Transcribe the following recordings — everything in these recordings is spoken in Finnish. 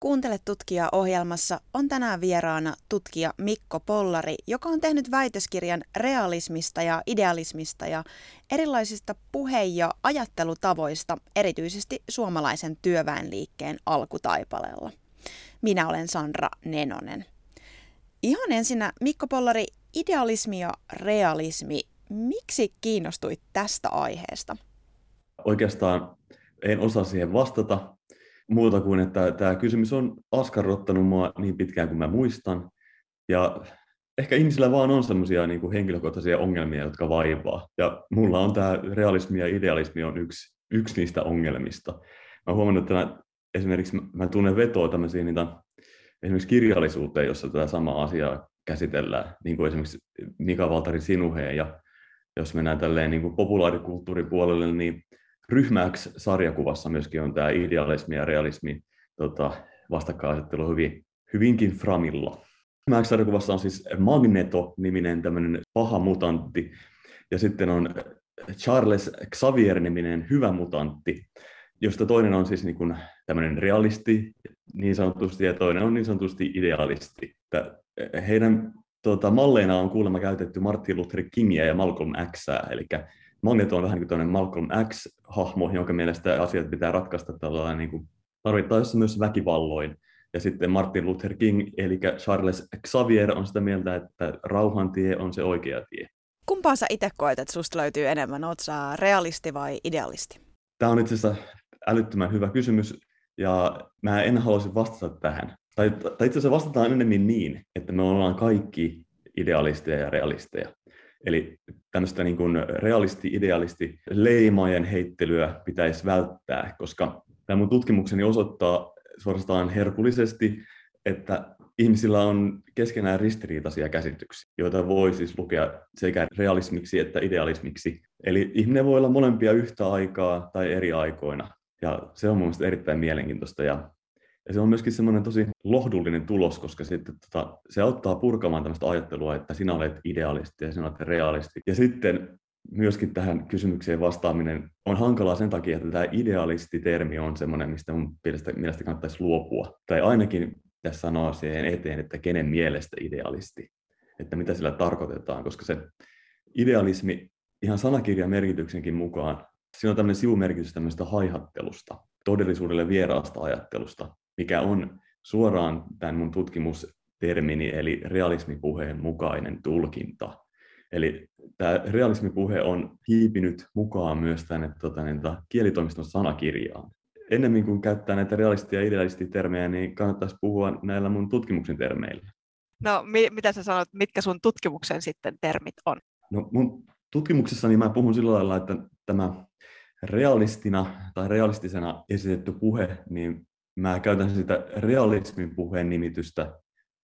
Kuuntele tutkija ohjelmassa on tänään vieraana tutkija Mikko Pollari, joka on tehnyt väitöskirjan realismista ja idealismista ja erilaisista puhe- ja ajattelutavoista, erityisesti suomalaisen työväenliikkeen alkutaipaleella. Minä olen Sandra Nenonen. Ihan ensinnä Mikko Pollari, idealismi ja realismi. Miksi kiinnostuit tästä aiheesta? Oikeastaan en osaa siihen vastata muuta kuin, että tämä kysymys on askarrottanut mua niin pitkään kuin mä muistan. Ja ehkä ihmisillä vaan on semmoisia niin henkilökohtaisia ongelmia, jotka vaivaa. Ja mulla on tämä realismi ja idealismi on yksi, yksi niistä ongelmista. Mä huomannut, että mä, esimerkiksi mä tunnen vetoa tämmöisiä niitä, esimerkiksi kirjallisuuteen, jossa tätä samaa asiaa käsitellään, niin kuin esimerkiksi Mika Valtari Sinuheen. Ja jos mennään tälleen niin kuin populaarikulttuuripuolelle, niin Ryhmä X-sarjakuvassa myöskin on tämä idealismi ja realismi tota, vastakkainasettelu hyvin, hyvinkin framilla. Ryhmä X-sarjakuvassa on siis Magneto-niminen tämmöinen paha mutantti, ja sitten on Charles Xavier-niminen hyvä mutantti, josta toinen on siis niin kuin tämmöinen realisti niin sanotusti, ja toinen on niin sanotusti idealisti. Heidän tota, malleina on kuulemma käytetty Martin Luther Kingia ja Malcolm Xää, eli Magneto on vähän niin kuin Malcolm X-hahmo, jonka mielestä asiat pitää ratkaista tällainen niin kuin tarvittaessa myös väkivalloin. Ja sitten Martin Luther King, eli Charles Xavier, on sitä mieltä, että rauhantie on se oikea tie. Kumpaa sä itse koet, että susta löytyy enemmän? Oot sä realisti vai idealisti? Tämä on itse asiassa älyttömän hyvä kysymys, ja mä en haluaisi vastata tähän. Tai, tai itse asiassa vastataan enemmän niin, että me ollaan kaikki idealisteja ja realisteja. Eli tämmöistä niin kuin realisti-idealisti leimajen heittelyä pitäisi välttää, koska tämä mun tutkimukseni osoittaa suorastaan herkullisesti, että ihmisillä on keskenään ristiriitaisia käsityksiä, joita voi siis lukea sekä realismiksi että idealismiksi. Eli ihminen voi olla molempia yhtä aikaa tai eri aikoina. Ja se on mun mielestä erittäin mielenkiintoista ja ja se on myöskin semmoinen tosi lohdullinen tulos, koska sitten, tota, se auttaa purkamaan tämmöistä ajattelua, että sinä olet idealisti ja sinä olet realisti. Ja sitten myöskin tähän kysymykseen vastaaminen on hankalaa sen takia, että tämä idealisti-termi on semmoinen, mistä mun mielestä, mielestä kannattaisi luopua. Tai ainakin tässä sanoa siihen eteen, että kenen mielestä idealisti, että mitä sillä tarkoitetaan, koska se idealismi ihan sanakirjan merkityksenkin mukaan, siinä on tämmöinen sivumerkitys tämmöistä haihattelusta, todellisuudelle vieraasta ajattelusta, mikä on suoraan tämän mun tutkimustermini, eli realismipuheen mukainen tulkinta. Eli tämä realismipuhe on hiipinyt mukaan myös tänne tota, niin, kielitoimiston sanakirjaan. Ennemmin kuin käyttää näitä realisti- ja idealistitermejä, niin kannattaisi puhua näillä mun tutkimuksen termeillä. No, mi- mitä sä sanot, mitkä sun tutkimuksen sitten termit on? No, mun tutkimuksessani mä puhun sillä lailla, että tämä realistina tai realistisena esitetty puhe, niin mä käytän sitä realismin puheen nimitystä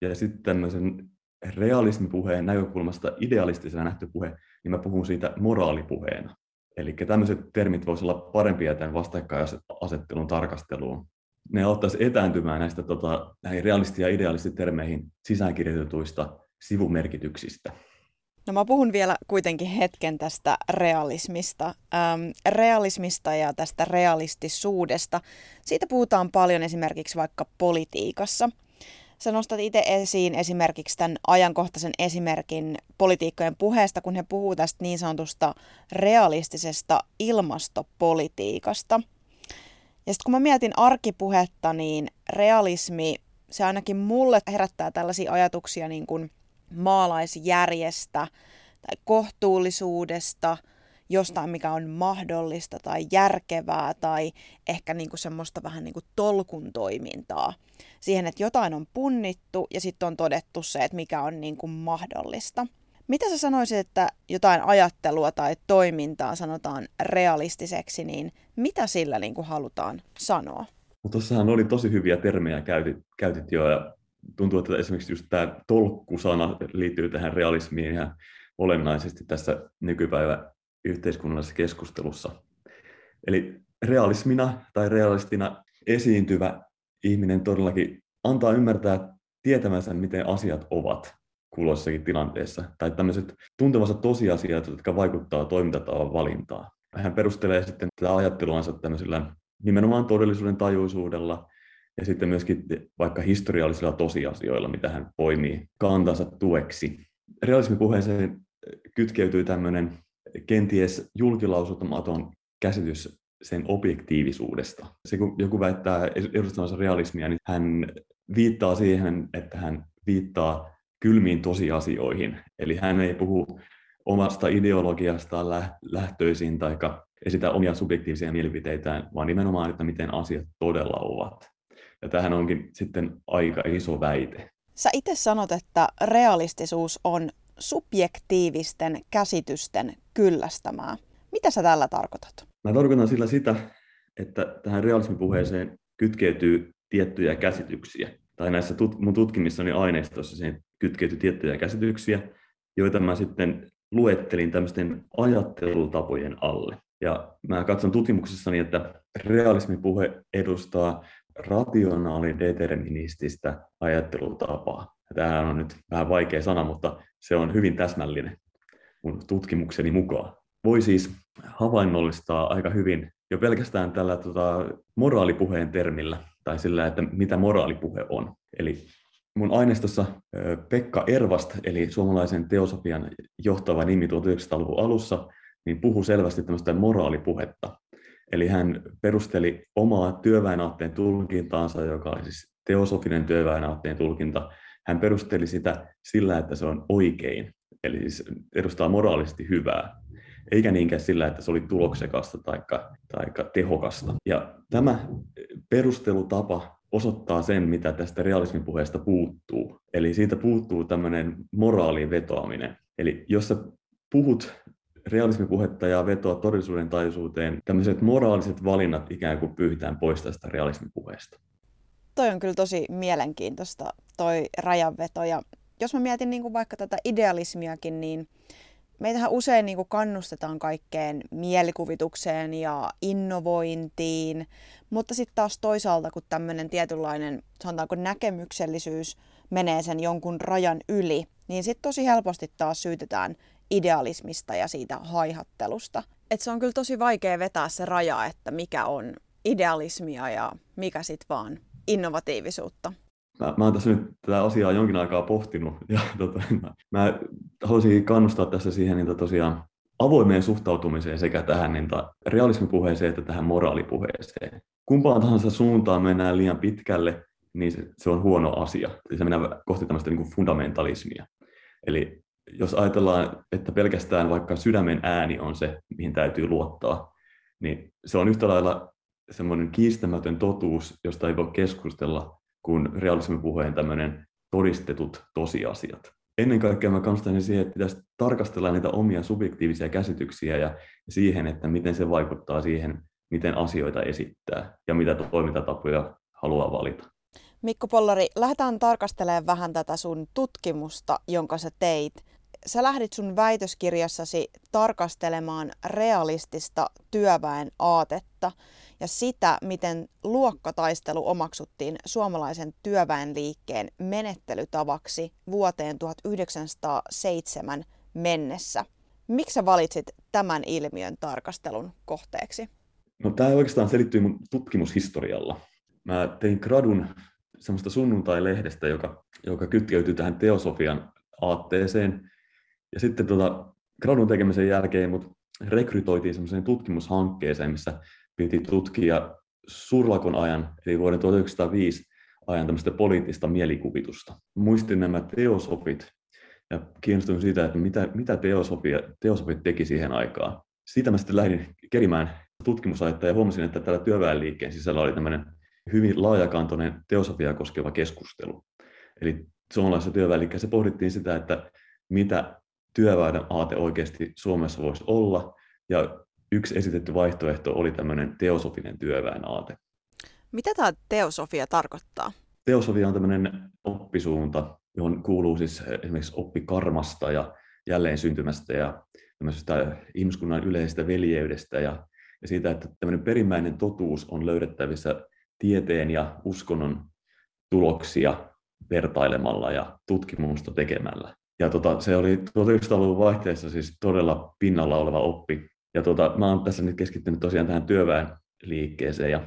ja sitten tämmöisen realismipuheen näkökulmasta idealistisena nähty puhe, niin mä puhun siitä moraalipuheena. Eli tämmöiset termit voisivat olla parempia tämän vastakkainasettelun tarkasteluun. Ne auttaisi etääntymään näistä tota, näihin realisti- ja idealistitermeihin sisäänkirjoitetuista sivumerkityksistä. No mä puhun vielä kuitenkin hetken tästä realismista. Ähm, realismista ja tästä realistisuudesta. Siitä puhutaan paljon esimerkiksi vaikka politiikassa. Sä nostat itse esiin esimerkiksi tämän ajankohtaisen esimerkin politiikkojen puheesta, kun he puhuu tästä niin sanotusta realistisesta ilmastopolitiikasta. Ja sitten kun mä mietin arkipuhetta, niin realismi, se ainakin mulle herättää tällaisia ajatuksia niin kuin – maalaisjärjestä tai kohtuullisuudesta, jostain, mikä on mahdollista tai järkevää tai ehkä niin kuin semmoista vähän niin kuin tolkun toimintaa. Siihen, että jotain on punnittu ja sitten on todettu se, että mikä on niin kuin mahdollista. Mitä sä sanoisit, että jotain ajattelua tai toimintaa sanotaan realistiseksi, niin mitä sillä niin kuin halutaan sanoa? No tuossahan oli tosi hyviä termejä käytit, käytit jo ja tuntuu, että esimerkiksi just tämä tolkkusana liittyy tähän realismiin ihan olennaisesti tässä nykypäivän yhteiskunnallisessa keskustelussa. Eli realismina tai realistina esiintyvä ihminen todellakin antaa ymmärtää tietämänsä, miten asiat ovat kulloisessakin tilanteessa, tai tämmöiset tuntevansa tosiasiat, jotka vaikuttaa toimintatavan valintaan. Hän perustelee sitten tätä ajatteluansa tämmöisellä nimenomaan todellisuuden tajuisuudella, ja sitten myöskin vaikka historiallisilla tosiasioilla, mitä hän poimii kantansa tueksi. Realismipuheeseen kytkeytyy tämmöinen kenties julkilausutamaton käsitys sen objektiivisuudesta. Se kun joku väittää edustavansa realismia, niin hän viittaa siihen, että hän viittaa kylmiin tosiasioihin. Eli hän ei puhu omasta ideologiastaan lähtöisin tai esitä omia subjektiivisia mielipiteitään, vaan nimenomaan, että miten asiat todella ovat. Ja tähän onkin sitten aika iso väite. Sä itse sanot, että realistisuus on subjektiivisten käsitysten kyllästämää. Mitä sä tällä tarkoitat? Mä tarkoitan sillä sitä, että tähän realismipuheeseen kytkeytyy tiettyjä käsityksiä. Tai näissä tut- mun tutkimissani aineistossa siihen kytkeytyy tiettyjä käsityksiä, joita mä sitten luettelin tämmöisten ajattelutapojen alle. Ja mä katson tutkimuksessani, että realismipuhe edustaa rationaalideterminististä ajattelutapaa. Tämähän on nyt vähän vaikea sana, mutta se on hyvin täsmällinen mun tutkimukseni mukaan. Voi siis havainnollistaa aika hyvin jo pelkästään tällä tota, moraalipuheen termillä, tai sillä, että mitä moraalipuhe on. Eli mun aineistossa Pekka Ervast, eli suomalaisen teosofian johtava nimi 1900-luvun alussa, niin puhuu selvästi tämmöistä moraalipuhetta. Eli hän perusteli omaa työväenaatteen tulkintaansa, joka oli siis teosofinen työväenaatteen tulkinta. Hän perusteli sitä sillä, että se on oikein, eli siis edustaa moraalisesti hyvää, eikä niinkään sillä, että se oli tuloksekasta tai tehokasta. Ja tämä perustelutapa osoittaa sen, mitä tästä realismipuheesta puuttuu. Eli siitä puuttuu tämmöinen moraaliin vetoaminen. Eli jos sä puhut realismipuhetta ja vetoa todellisuuden tajuisuuteen, tämmöiset moraaliset valinnat ikään kuin pyyhitään pois tästä realismipuheesta. Toi on kyllä tosi mielenkiintoista, toi rajanveto. Ja jos mä mietin niin kuin vaikka tätä idealismiakin, niin meitähän usein niin kuin kannustetaan kaikkeen mielikuvitukseen ja innovointiin, mutta sitten taas toisaalta, kun tämmöinen tietynlainen, sanotaanko näkemyksellisyys menee sen jonkun rajan yli, niin sitten tosi helposti taas syytetään idealismista ja siitä haihattelusta. Et se on kyllä tosi vaikea vetää se raja, että mikä on idealismia ja mikä sitten vaan innovatiivisuutta. Mä, mä oon tässä nyt tätä asiaa jonkin aikaa pohtinut ja tota, mä, mä haluaisin kannustaa tässä siihen niin tosiaan avoimeen suhtautumiseen sekä tähän niin realismipuheeseen että tähän moraalipuheeseen. Kumpaan tahansa suuntaan mennään liian pitkälle, niin se, se on huono asia. Eli se mennään kohti tämmöistä niin fundamentalismia. Eli jos ajatellaan, että pelkästään vaikka sydämen ääni on se, mihin täytyy luottaa, niin se on yhtä lailla semmoinen kiistämätön totuus, josta ei voi keskustella, kuin realismin puheen tämmöinen todistetut tosiasiat. Ennen kaikkea mä kannustaisin siihen, että pitäisi tarkastella niitä omia subjektiivisia käsityksiä ja siihen, että miten se vaikuttaa siihen, miten asioita esittää ja mitä toimintatapoja haluaa valita. Mikko Pollari, lähdetään tarkastelemaan vähän tätä sun tutkimusta, jonka sä teit sä lähdit sun väitöskirjassasi tarkastelemaan realistista työväen aatetta ja sitä, miten luokkataistelu omaksuttiin suomalaisen työväenliikkeen menettelytavaksi vuoteen 1907 mennessä. Miksi sä valitsit tämän ilmiön tarkastelun kohteeksi? No tämä oikeastaan selittyy mun tutkimushistorialla. Mä tein gradun semmoista sunnuntai-lehdestä, joka, joka kytkeytyy tähän teosofian aatteeseen, ja sitten tota, gradun tekemisen jälkeen mut rekrytoitiin semmoiseen tutkimushankkeeseen, missä piti tutkia surlakon ajan, eli vuoden 1905 ajan tämmöistä poliittista mielikuvitusta. Muistin nämä teosopit ja kiinnostuin siitä, että mitä, mitä teosofia, teosofit teki siihen aikaan. Siitä mä sitten lähdin kerimään tutkimusaihetta ja huomasin, että tällä työväenliikkeen sisällä oli tämmöinen hyvin laajakantoinen teosofia koskeva keskustelu. Eli suomalaisessa työväenliikkeessä pohdittiin sitä, että mitä työväen aate oikeasti Suomessa voisi olla, ja yksi esitetty vaihtoehto oli tämmöinen teosofinen työväen aate. Mitä tämä teosofia tarkoittaa? Teosofia on tämmöinen oppisuunta, johon kuuluu siis esimerkiksi oppi karmasta ja jälleen syntymästä ja tämmöisestä ihmiskunnan yleisestä veljeydestä ja, ja siitä, että tämmöinen perimmäinen totuus on löydettävissä tieteen ja uskonnon tuloksia vertailemalla ja tutkimusta tekemällä. Ja tota, se oli 1900-luvun vaihteessa siis todella pinnalla oleva oppi. Ja tota, mä oon tässä nyt keskittynyt tosiaan tähän työväen liikkeeseen ja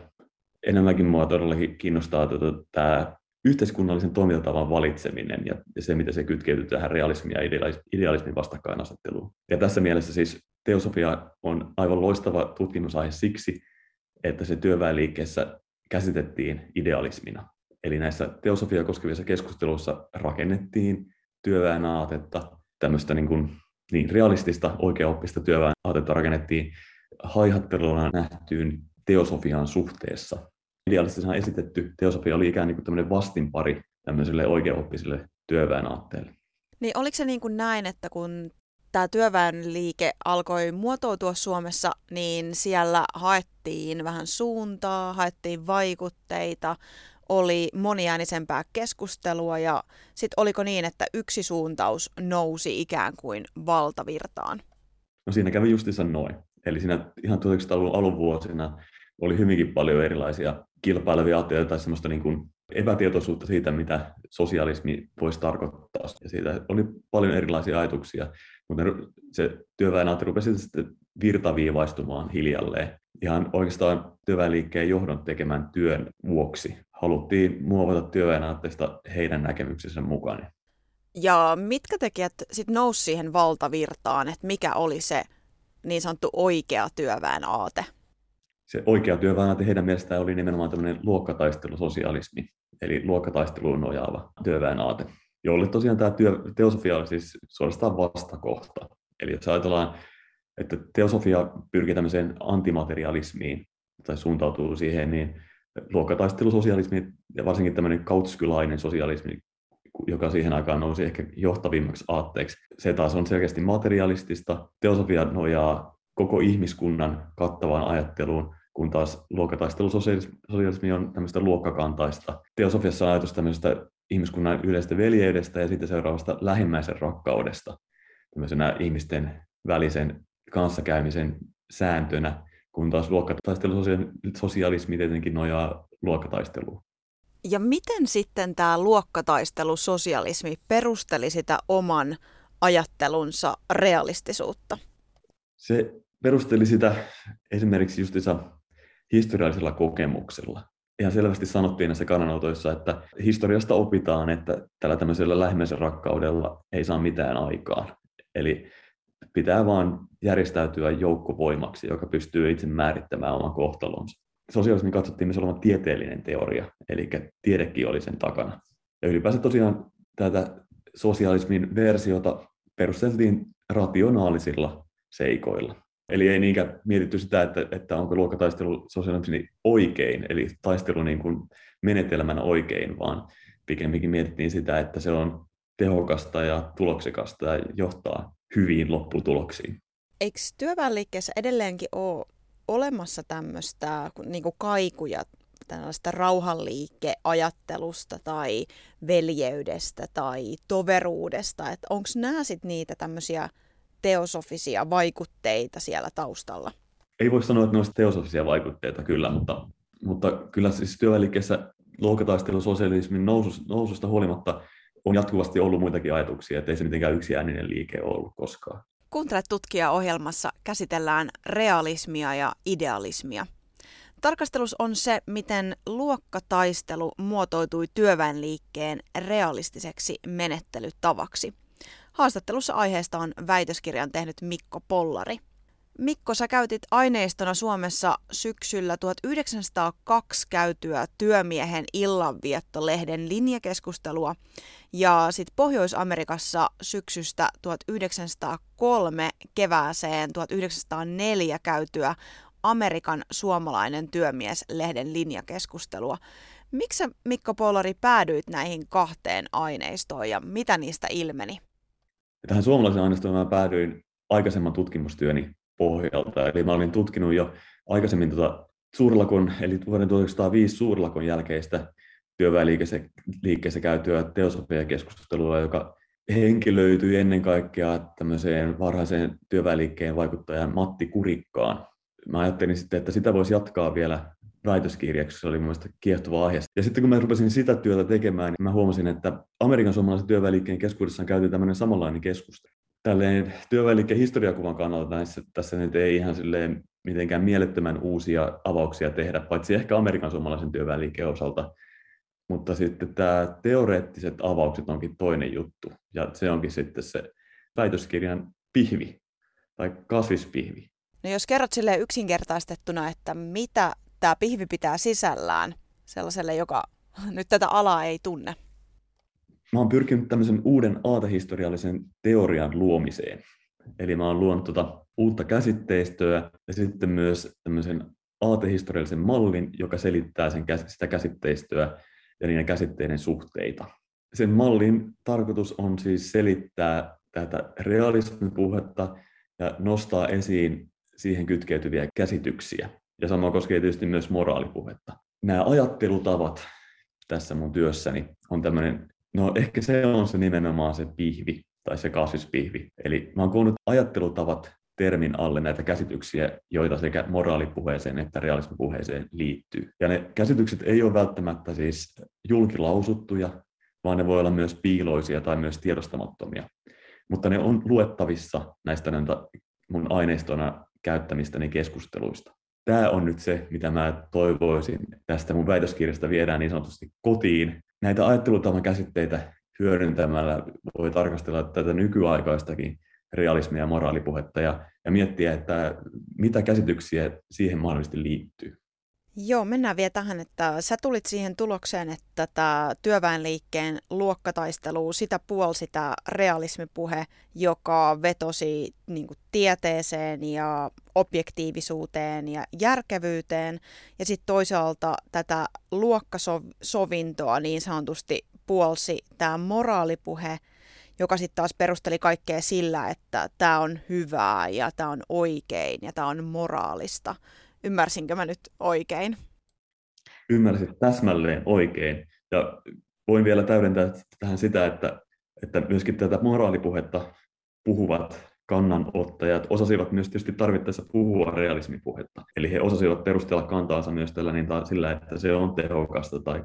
enemmänkin mua todellakin kiinnostaa tota, tämä yhteiskunnallisen toimintatavan valitseminen ja, ja se, miten se kytkeytyy tähän realismin ja idealismin vastakkainasetteluun. Ja tässä mielessä siis teosofia on aivan loistava tutkimusaihe siksi, että se työväenliikkeessä käsitettiin idealismina. Eli näissä teosofia koskevissa keskusteluissa rakennettiin työväen aatetta, tämmöistä niin, kuin, niin realistista, oikeaoppista työväen aatetta rakennettiin haihatteluna nähtyyn teosofian suhteessa. Idealistisena esitetty teosofia oli ikään kuin tämmöinen vastinpari tämmöiselle oikeaoppiselle työväen aatteelle. Niin oliko se niin kuin näin, että kun tämä työväenliike alkoi muotoutua Suomessa, niin siellä haettiin vähän suuntaa, haettiin vaikutteita, oli moniäänisempää keskustelua ja sitten oliko niin, että yksi suuntaus nousi ikään kuin valtavirtaan? No siinä kävi justiinsa noin. Eli siinä ihan 1900-luvun alunvuosina oli hyvinkin paljon erilaisia kilpailevia aatteita tai semmoista niin kuin epätietoisuutta siitä, mitä sosialismi voisi tarkoittaa. Ja siitä oli paljon erilaisia ajatuksia, mutta se työväenaatte rupesi sitten virtaviivaistumaan hiljalleen. Ihan oikeastaan työväenliikkeen johdon tekemän työn vuoksi haluttiin muovata työväenaatteista heidän näkemyksensä mukaan. Ja mitkä tekijät sitten nousi siihen valtavirtaan, että mikä oli se niin sanottu oikea työväen aate? Se oikea työväen aate heidän mielestään oli nimenomaan tämmöinen luokkataistelusosialismi, eli luokkataisteluun nojaava työväen aate, jolle tosiaan tämä työ, teosofia oli siis suorastaan vastakohta. Eli jos ajatellaan, että teosofia pyrkii tämmöiseen antimaterialismiin tai suuntautuu siihen, niin luokkataistelusosialismi ja varsinkin tämmöinen kautskylainen sosialismi, joka siihen aikaan nousi ehkä johtavimmaksi aatteeksi. Se taas on selkeästi materialistista. Teosofia nojaa koko ihmiskunnan kattavaan ajatteluun, kun taas luokkataistelusosialismi on tämmöistä luokkakantaista. Teosofiassa on ajatus tämmöisestä ihmiskunnan yleisestä veljeydestä ja sitten seuraavasta lähimmäisen rakkaudesta, tämmöisenä ihmisten välisen kanssakäymisen sääntönä, kun taas luokkataistelusosialismi tietenkin nojaa luokkataisteluun. Ja miten sitten tämä luokkataistelusosialismi perusteli sitä oman ajattelunsa realistisuutta? Se perusteli sitä esimerkiksi justiinsa historiallisella kokemuksella. Ihan selvästi sanottiin näissä kannanotoissa, että historiasta opitaan, että tällä tämmöisellä lähimmäisen rakkaudella ei saa mitään aikaan. Eli pitää vaan järjestäytyä joukkovoimaksi, joka pystyy itse määrittämään oman kohtalonsa. Sosiaalismi katsottiin myös olevan tieteellinen teoria, eli tiedekin oli sen takana. Ja ylipäänsä tosiaan tätä sosialismin versiota perusteltiin rationaalisilla seikoilla. Eli ei niinkään mietitty sitä, että, että onko luokkataistelu sosialismi oikein, eli taistelu niin kuin menetelmänä oikein, vaan pikemminkin mietittiin sitä, että se on tehokasta ja tuloksekasta ja johtaa hyviin lopputuloksiin. Eikö työväenliikkeessä edelleenkin ole olemassa tämmöistä niin kaikuja tällaista rauhanliikkeajattelusta tai veljeydestä tai toveruudesta, että onko nämä sitten niitä tämmöisiä teosofisia vaikutteita siellä taustalla? Ei voi sanoa, että ne olisivat teosofisia vaikutteita kyllä, mutta, mutta kyllä siis työväenliikkeessä luokataistelu sosialismin noususta, noususta huolimatta on jatkuvasti ollut muitakin ajatuksia, että ei se mitenkään yksi ääninen liike ollut koskaan. Kuuntelet tutkija-ohjelmassa käsitellään realismia ja idealismia. Tarkastelus on se, miten luokkataistelu muotoutui työväenliikkeen realistiseksi menettelytavaksi. Haastattelussa aiheesta on väitöskirjan tehnyt Mikko Pollari. Mikko, sä käytit aineistona Suomessa syksyllä 1902 käytyä työmiehen illanviettolehden linjakeskustelua ja sitten Pohjois-Amerikassa syksystä 1903 kevääseen 1904 käytyä Amerikan suomalainen työmies-lehden linjakeskustelua. Miksi Mikko Pollari päädyit näihin kahteen aineistoon ja mitä niistä ilmeni? Tähän suomalaisen aineistoon mä päädyin aikaisemman tutkimustyöni pohjalta. Eli mä olin tutkinut jo aikaisemmin tuota suurlakon, eli vuoden 1905 suurlakon jälkeistä työväenliikkeessä käytyä teosofia-keskustelua, joka henkilöityi ennen kaikkea tämmöiseen varhaiseen työväenliikkeen vaikuttajan Matti Kurikkaan. Mä ajattelin sitten, että sitä voisi jatkaa vielä väitöskirjaksi, se oli mielestäni kiehtova aihe. Ja sitten kun mä rupesin sitä työtä tekemään, niin mä huomasin, että Amerikan suomalaisen työväenliikkeen keskuudessa on käyty tämmöinen samanlainen keskustelu tälleen työväenliikkeen historiakuvan kannalta näissä, tässä nyt ei ihan silleen mitenkään mielettömän uusia avauksia tehdä, paitsi ehkä Amerikan suomalaisen työväenliikkeen osalta, mutta sitten tämä teoreettiset avaukset onkin toinen juttu, ja se onkin sitten se väitöskirjan pihvi tai kasvispihvi. No jos kerrot sille yksinkertaistettuna, että mitä tämä pihvi pitää sisällään sellaiselle, joka nyt tätä alaa ei tunne? Mä oon pyrkinyt tämmöisen uuden aatehistoriallisen teorian luomiseen. Eli mä oon luonut tuota uutta käsitteistöä ja sitten myös tämmöisen aatehistoriallisen mallin, joka selittää sen, sitä käsitteistöä ja niiden käsitteiden suhteita. Sen mallin tarkoitus on siis selittää tätä realismipuhetta ja nostaa esiin siihen kytkeytyviä käsityksiä. Ja sama koskee tietysti myös moraalipuhetta. Nämä ajattelutavat tässä mun työssäni on tämmöinen, no ehkä se on se nimenomaan se pihvi tai se kasvispihvi. Eli mä oon koonnut ajattelutavat termin alle näitä käsityksiä, joita sekä moraalipuheeseen että realismipuheeseen liittyy. Ja ne käsitykset ei ole välttämättä siis julkilausuttuja, vaan ne voi olla myös piiloisia tai myös tiedostamattomia. Mutta ne on luettavissa näistä mun aineistona käyttämistäni keskusteluista. Tämä on nyt se, mitä mä toivoisin tästä mun väitöskirjasta viedään niin sanotusti kotiin. Näitä ajattelutavan käsitteitä hyödyntämällä voi tarkastella tätä nykyaikaistakin realismia ja moraalipuhetta ja, ja miettiä, että mitä käsityksiä siihen mahdollisesti liittyy. Joo, mennään vielä tähän, että sä tulit siihen tulokseen, että tämä työväenliikkeen luokkataistelu, sitä puolsi tämä realismipuhe, joka vetosi niin kuin, tieteeseen ja objektiivisuuteen ja järkevyyteen. Ja sitten toisaalta tätä luokkasovintoa niin sanotusti puolsi tämä moraalipuhe, joka sitten taas perusteli kaikkea sillä, että tämä on hyvää ja tämä on oikein ja tämä on moraalista. Ymmärsinkö mä nyt oikein? Ymmärsit täsmälleen oikein. Ja voin vielä täydentää tähän sitä, että, että myöskin tätä moraalipuhetta puhuvat kannanottajat osasivat myös tietysti tarvittaessa puhua realismipuhetta. Eli he osasivat perustella kantaansa myös tällä niin sillä, että se on tehokasta tai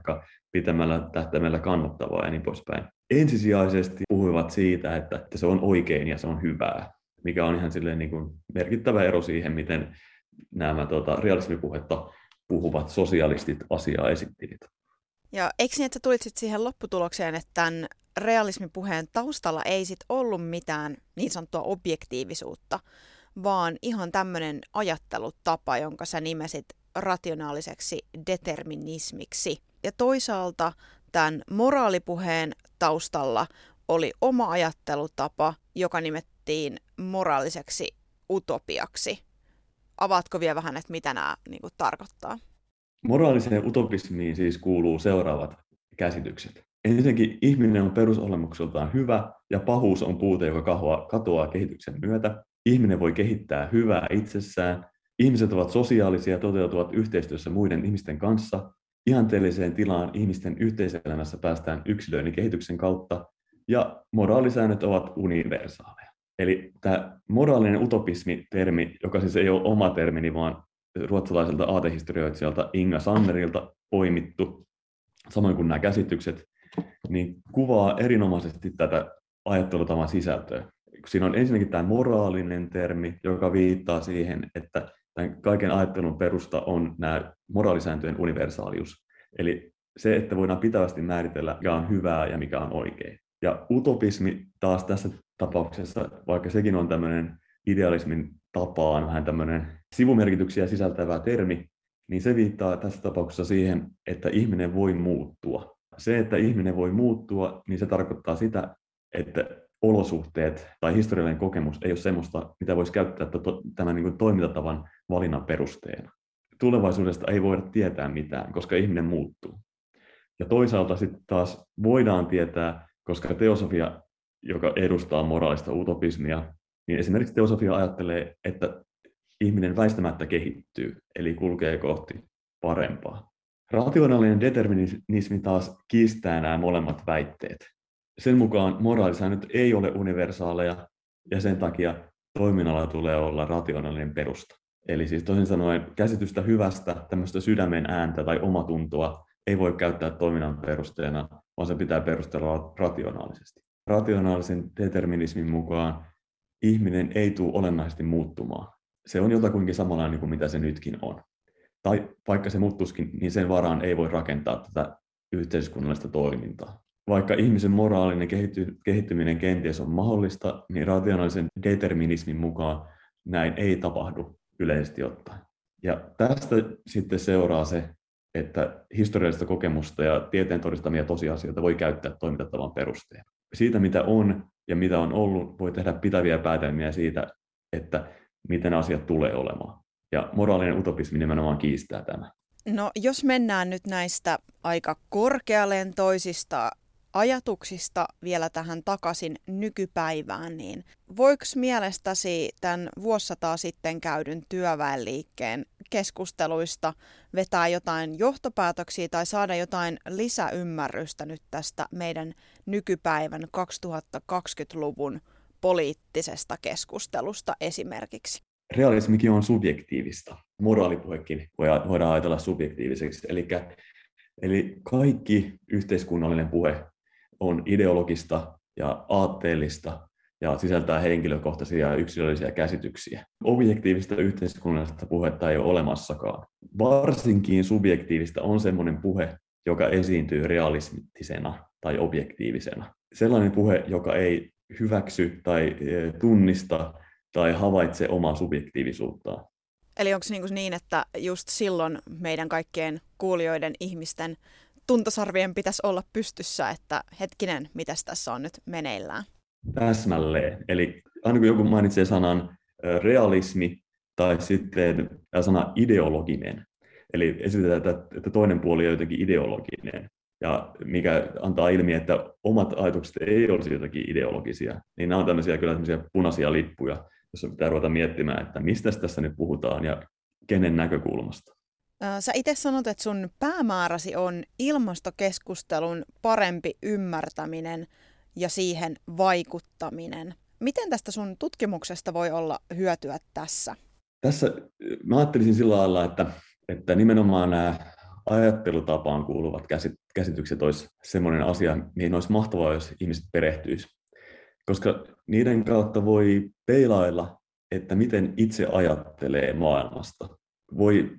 pitämällä tähtäimellä kannattavaa ja niin poispäin. Ensisijaisesti puhuivat siitä, että, että se on oikein ja se on hyvää, mikä on ihan silleen niin kuin merkittävä ero siihen, miten nämä tuota, realismipuhetta puhuvat sosialistit asiaa esittivät. Ja eikö niin, että tulit sit siihen lopputulokseen, että tämän realismipuheen taustalla ei sit ollut mitään niin sanottua objektiivisuutta, vaan ihan tämmöinen ajattelutapa, jonka sä nimesit rationaaliseksi determinismiksi. Ja toisaalta tämän moraalipuheen taustalla oli oma ajattelutapa, joka nimettiin moraaliseksi utopiaksi. Avaatko vielä vähän, että mitä nämä niin kuin, tarkoittaa? Moraaliseen utopismiin siis kuuluu seuraavat käsitykset. Ensinnäkin ihminen on perusolemukseltaan hyvä ja pahuus on puute, joka katoaa kehityksen myötä. Ihminen voi kehittää hyvää itsessään. Ihmiset ovat sosiaalisia ja toteutuvat yhteistyössä muiden ihmisten kanssa. Ihanteelliseen tilaan ihmisten yhteiselämässä päästään yksilöinnin kehityksen kautta ja moraalisäännöt ovat universaaleja. Eli tämä moraalinen utopismi-termi, joka siis ei ole oma termini, vaan ruotsalaiselta aatehistorioitsijalta Inga Sannerilta poimittu, samoin kuin nämä käsitykset, niin kuvaa erinomaisesti tätä ajattelutavan sisältöä. Siinä on ensinnäkin tämä moraalinen termi, joka viittaa siihen, että tämän kaiken ajattelun perusta on nämä moraalisääntöjen universaalius. Eli se, että voidaan pitävästi määritellä, mikä on hyvää ja mikä on oikein. Ja utopismi taas tässä tapauksessa, vaikka sekin on tämmöinen idealismin tapaan vähän tämmöinen sivumerkityksiä sisältävä termi, niin se viittaa tässä tapauksessa siihen, että ihminen voi muuttua. Se, että ihminen voi muuttua, niin se tarkoittaa sitä, että olosuhteet tai historiallinen kokemus ei ole sellaista, mitä voisi käyttää tämän niin kuin toimintatavan valinnan perusteena. Tulevaisuudesta ei voida tietää mitään, koska ihminen muuttuu. Ja toisaalta sitten taas voidaan tietää, koska teosofia, joka edustaa moraalista utopismia, niin esimerkiksi teosofia ajattelee, että ihminen väistämättä kehittyy, eli kulkee kohti parempaa. Rationaalinen determinismi taas kiistää nämä molemmat väitteet. Sen mukaan moraalisäännöt ei ole universaaleja ja sen takia toiminnalla tulee olla rationaalinen perusta. Eli siis toisin sanoen käsitystä hyvästä, tämmöistä sydämen ääntä tai omatuntoa ei voi käyttää toiminnan perusteena, vaan se pitää perustella rationaalisesti. Rationaalisen determinismin mukaan ihminen ei tule olennaisesti muuttumaan. se on jotakuinkin samanlainen niin kuin mitä se nytkin on. Tai vaikka se muuttuisikin, niin sen varaan ei voi rakentaa tätä yhteiskunnallista toimintaa. Vaikka ihmisen moraalinen kehitty, kehittyminen kenties on mahdollista, niin rationaalisen determinismin mukaan näin ei tapahdu yleisesti ottaen. Ja tästä sitten seuraa se, että historiallista kokemusta ja tieteen todistamia tosiasioita voi käyttää toimintatavan perusteena. Siitä, mitä on ja mitä on ollut, voi tehdä pitäviä päätelmiä siitä, että miten asiat tulee olemaan. Ja moraalinen utopismi nimenomaan kiistää tämä. No jos mennään nyt näistä aika korkealentoisista ajatuksista vielä tähän takaisin nykypäivään, niin voiko mielestäsi tämän vuosisataa sitten käydyn työväenliikkeen keskusteluista vetää jotain johtopäätöksiä tai saada jotain lisäymmärrystä nyt tästä meidän nykypäivän 2020-luvun poliittisesta keskustelusta esimerkiksi? Realismikin on subjektiivista. Moraalipuhekin voidaan ajatella subjektiiviseksi. Eli, eli kaikki yhteiskunnallinen puhe on ideologista ja aatteellista ja sisältää henkilökohtaisia ja yksilöllisiä käsityksiä. Objektiivista yhteiskunnallista puhetta ei ole olemassakaan. Varsinkin subjektiivista on sellainen puhe, joka esiintyy realismittisena tai objektiivisena. Sellainen puhe, joka ei hyväksy tai e, tunnista tai havaitse omaa subjektiivisuuttaan. Eli onko niin, niin, että just silloin meidän kaikkien kuulijoiden ihmisten tuntosarvien pitäisi olla pystyssä, että hetkinen, mitä tässä on nyt meneillään? Täsmälleen. Eli aina kun joku mainitsee sanan realismi tai sitten sana ideologinen, eli esitetään, että toinen puoli on jotenkin ideologinen, ja mikä antaa ilmi, että omat ajatukset ei olisi jotenkin ideologisia, niin nämä on tämmöisiä kyllä tämmöisiä punaisia lippuja, joissa pitää ruveta miettimään, että mistä tässä nyt puhutaan ja kenen näkökulmasta. Sä itse sanot, että sun päämääräsi on ilmastokeskustelun parempi ymmärtäminen ja siihen vaikuttaminen. Miten tästä sun tutkimuksesta voi olla hyötyä tässä? Tässä mä ajattelisin sillä lailla, että, että nimenomaan nämä ajattelutapaan kuuluvat käsitykset olisi sellainen asia, mihin olisi mahtavaa, jos ihmiset perehtyisivät. Koska niiden kautta voi peilailla, että miten itse ajattelee maailmasta. Voi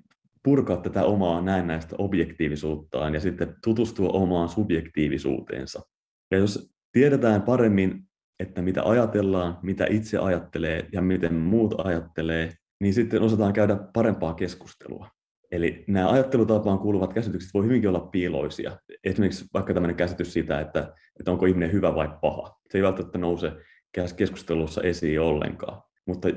purkaa tätä omaa näennäistä objektiivisuuttaan ja sitten tutustua omaan subjektiivisuuteensa. Ja jos tiedetään paremmin, että mitä ajatellaan, mitä itse ajattelee ja miten muut ajattelee, niin sitten osataan käydä parempaa keskustelua. Eli nämä ajattelutapaan kuuluvat käsitykset voi hyvinkin olla piiloisia. Esimerkiksi vaikka tämmöinen käsitys siitä, että, että onko ihminen hyvä vai paha. Se ei välttämättä nouse keskustelussa esiin ollenkaan. Mutta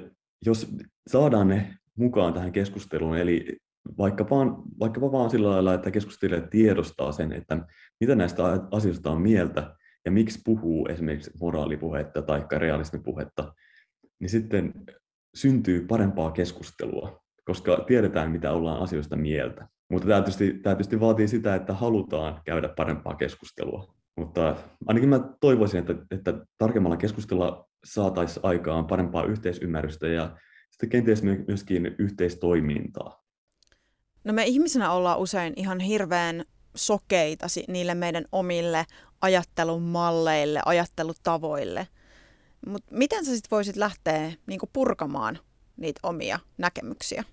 jos saadaan ne mukaan tähän keskusteluun, eli vaikkapa, vaikkapa vaan sillä lailla, että keskustelija tiedostaa sen, että mitä näistä asioista on mieltä ja miksi puhuu esimerkiksi moraalipuhetta tai realismipuhetta, niin sitten syntyy parempaa keskustelua, koska tiedetään, mitä ollaan asioista mieltä. Mutta tämä tietysti, tämä tietysti vaatii sitä, että halutaan käydä parempaa keskustelua. Mutta ainakin mä toivoisin, että, että tarkemmalla keskustella saataisiin aikaan parempaa yhteisymmärrystä ja sitten kenties myöskin yhteistoimintaa. No me ihmisenä ollaan usein ihan hirveän sokeita niille meidän omille ajattelumalleille, ajattelutavoille. Mutta miten sä sitten voisit lähteä niinku purkamaan niitä omia näkemyksiä,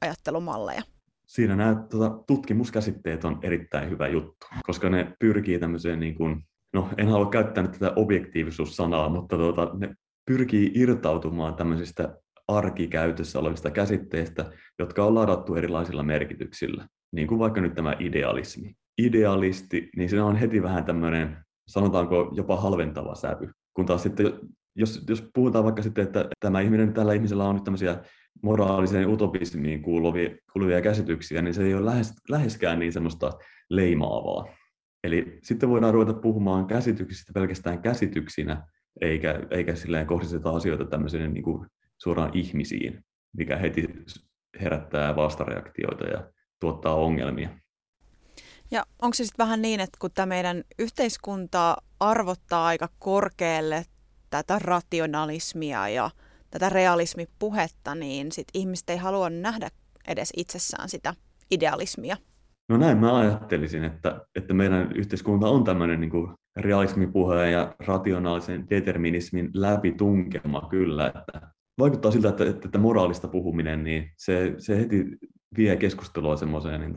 ajattelumalleja? Siinä nämä tota, tutkimuskäsitteet on erittäin hyvä juttu, koska ne pyrkii tämmöiseen, niin kuin, no en halua käyttää tätä objektiivisuussanaa, mutta tota, ne pyrkii irtautumaan tämmöisistä arkikäytössä olevista käsitteistä, jotka on ladattu erilaisilla merkityksillä, niin kuin vaikka nyt tämä idealismi. Idealisti, niin se on heti vähän tämmöinen, sanotaanko jopa halventava sävy, kun taas sitten jos, jos puhutaan vaikka sitten, että tämä ihminen, tällä ihmisellä on nyt tämmöisiä moraaliseen utopismiin kuuluvia, kuuluvia käsityksiä, niin se ei ole lähes, läheskään niin semmoista leimaavaa. Eli sitten voidaan ruveta puhumaan käsityksistä pelkästään käsityksinä, eikä, eikä silleen kohdisteta asioita tämmöiseen niin kuin suoraan ihmisiin, mikä heti herättää vastareaktioita ja tuottaa ongelmia. Ja onko se sitten vähän niin, että kun tämä meidän yhteiskunta arvottaa aika korkealle tätä rationalismia ja tätä realismipuhetta, niin sit ihmiset ei halua nähdä edes itsessään sitä idealismia. No näin mä ajattelisin, että, että meidän yhteiskunta on tämmöinen niin realismipuheen ja rationaalisen determinismin läpitunkema kyllä, että vaikuttaa siltä, että, että moraalista puhuminen, niin se, se heti vie keskustelua semmoiseen niin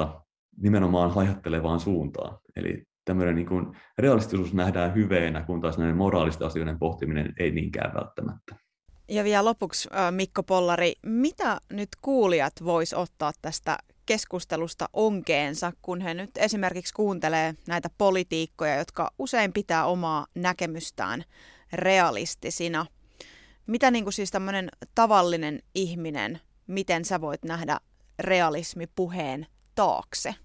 nimenomaan hajattelevaan suuntaan. Eli tämmöinen niin kuin realistisuus nähdään hyveenä, kun taas näiden moraalisten asioiden pohtiminen ei niinkään välttämättä. Ja vielä lopuksi Mikko Pollari, mitä nyt kuulijat vois ottaa tästä keskustelusta onkeensa, kun he nyt esimerkiksi kuuntelee näitä politiikkoja, jotka usein pitää omaa näkemystään realistisina. Mitä niin kuin siis tämmöinen tavallinen ihminen, miten sä voit nähdä realismipuheen taakse?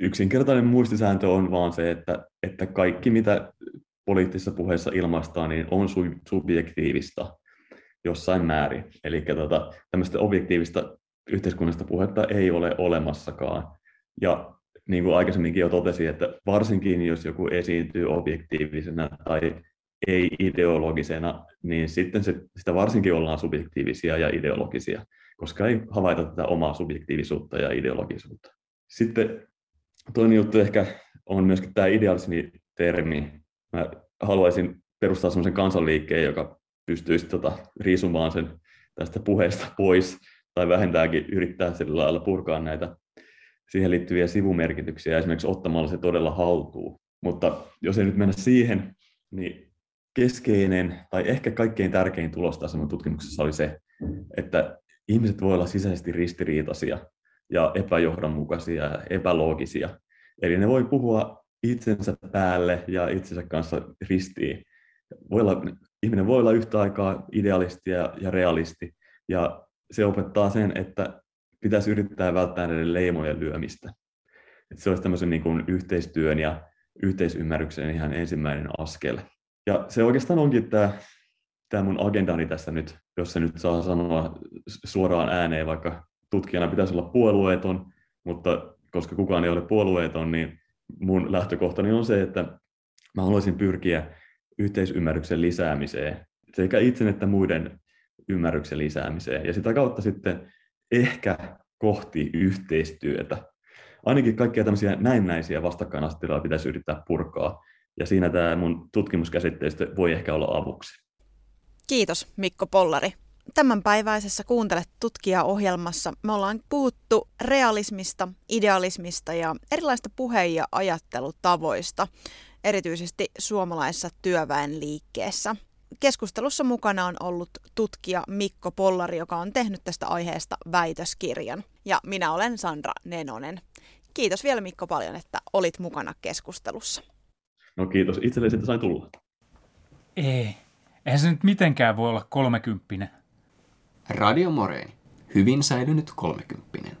Yksinkertainen muistisääntö on vaan se, että, että kaikki mitä poliittisessa puheessa ilmaistaan, niin on subjektiivista jossain määrin. Eli tota, tämmöistä objektiivista yhteiskunnasta puhetta ei ole olemassakaan. Ja niin kuin aikaisemminkin jo totesin, että varsinkin jos joku esiintyy objektiivisena tai ei-ideologisena, niin sitten se, sitä varsinkin ollaan subjektiivisia ja ideologisia, koska ei havaita tätä omaa subjektiivisuutta ja ideologisuutta. Sitten toinen juttu ehkä on myöskin tämä idealismi-termi. Mä haluaisin perustaa sellaisen kansanliikkeen, joka pystyisi tota, riisumaan sen tästä puheesta pois tai vähentääkin yrittää sillä lailla purkaa näitä siihen liittyviä sivumerkityksiä esimerkiksi ottamalla se todella haltuun. Mutta jos ei nyt mennä siihen, niin keskeinen tai ehkä kaikkein tärkein tulos tässä tutkimuksessa oli se, että ihmiset voi olla sisäisesti ristiriitaisia ja epäjohdonmukaisia ja epäloogisia. Eli ne voi puhua itsensä päälle ja itsensä kanssa ristiin. Voi olla, ihminen voi olla yhtä aikaa idealisti ja, ja realisti, ja se opettaa sen, että pitäisi yrittää välttää näiden leimojen lyömistä. Että se olisi tämmöisen niin kuin yhteistyön ja yhteisymmärryksen ihan ensimmäinen askel. Ja se oikeastaan onkin tämä, tämä mun agendani tässä nyt, jos se nyt saa sanoa suoraan ääneen, vaikka tutkijana pitäisi olla puolueeton, mutta koska kukaan ei ole puolueeton, niin mun lähtökohtani on se, että mä haluaisin pyrkiä yhteisymmärryksen lisäämiseen sekä itsen että muiden ymmärryksen lisäämiseen ja sitä kautta sitten ehkä kohti yhteistyötä. Ainakin kaikkia tämmöisiä näennäisiä vastakkainasetteluja pitäisi yrittää purkaa ja siinä tämä mun tutkimuskäsitteistö voi ehkä olla avuksi. Kiitos Mikko Pollari. Tämänpäiväisessä Kuuntelet tutkija-ohjelmassa me ollaan puhuttu realismista, idealismista ja erilaista puhe- ja ajattelutavoista, erityisesti suomalaisessa työväenliikkeessä. Keskustelussa mukana on ollut tutkija Mikko Pollari, joka on tehnyt tästä aiheesta väitöskirjan. Ja minä olen Sandra Nenonen. Kiitos vielä Mikko paljon, että olit mukana keskustelussa. No kiitos itsellesi, että sain tulla. Ei, eihän se nyt mitenkään voi olla kolmekymppinen. Radio Moreeni. Hyvin säilynyt kolmekymppinen.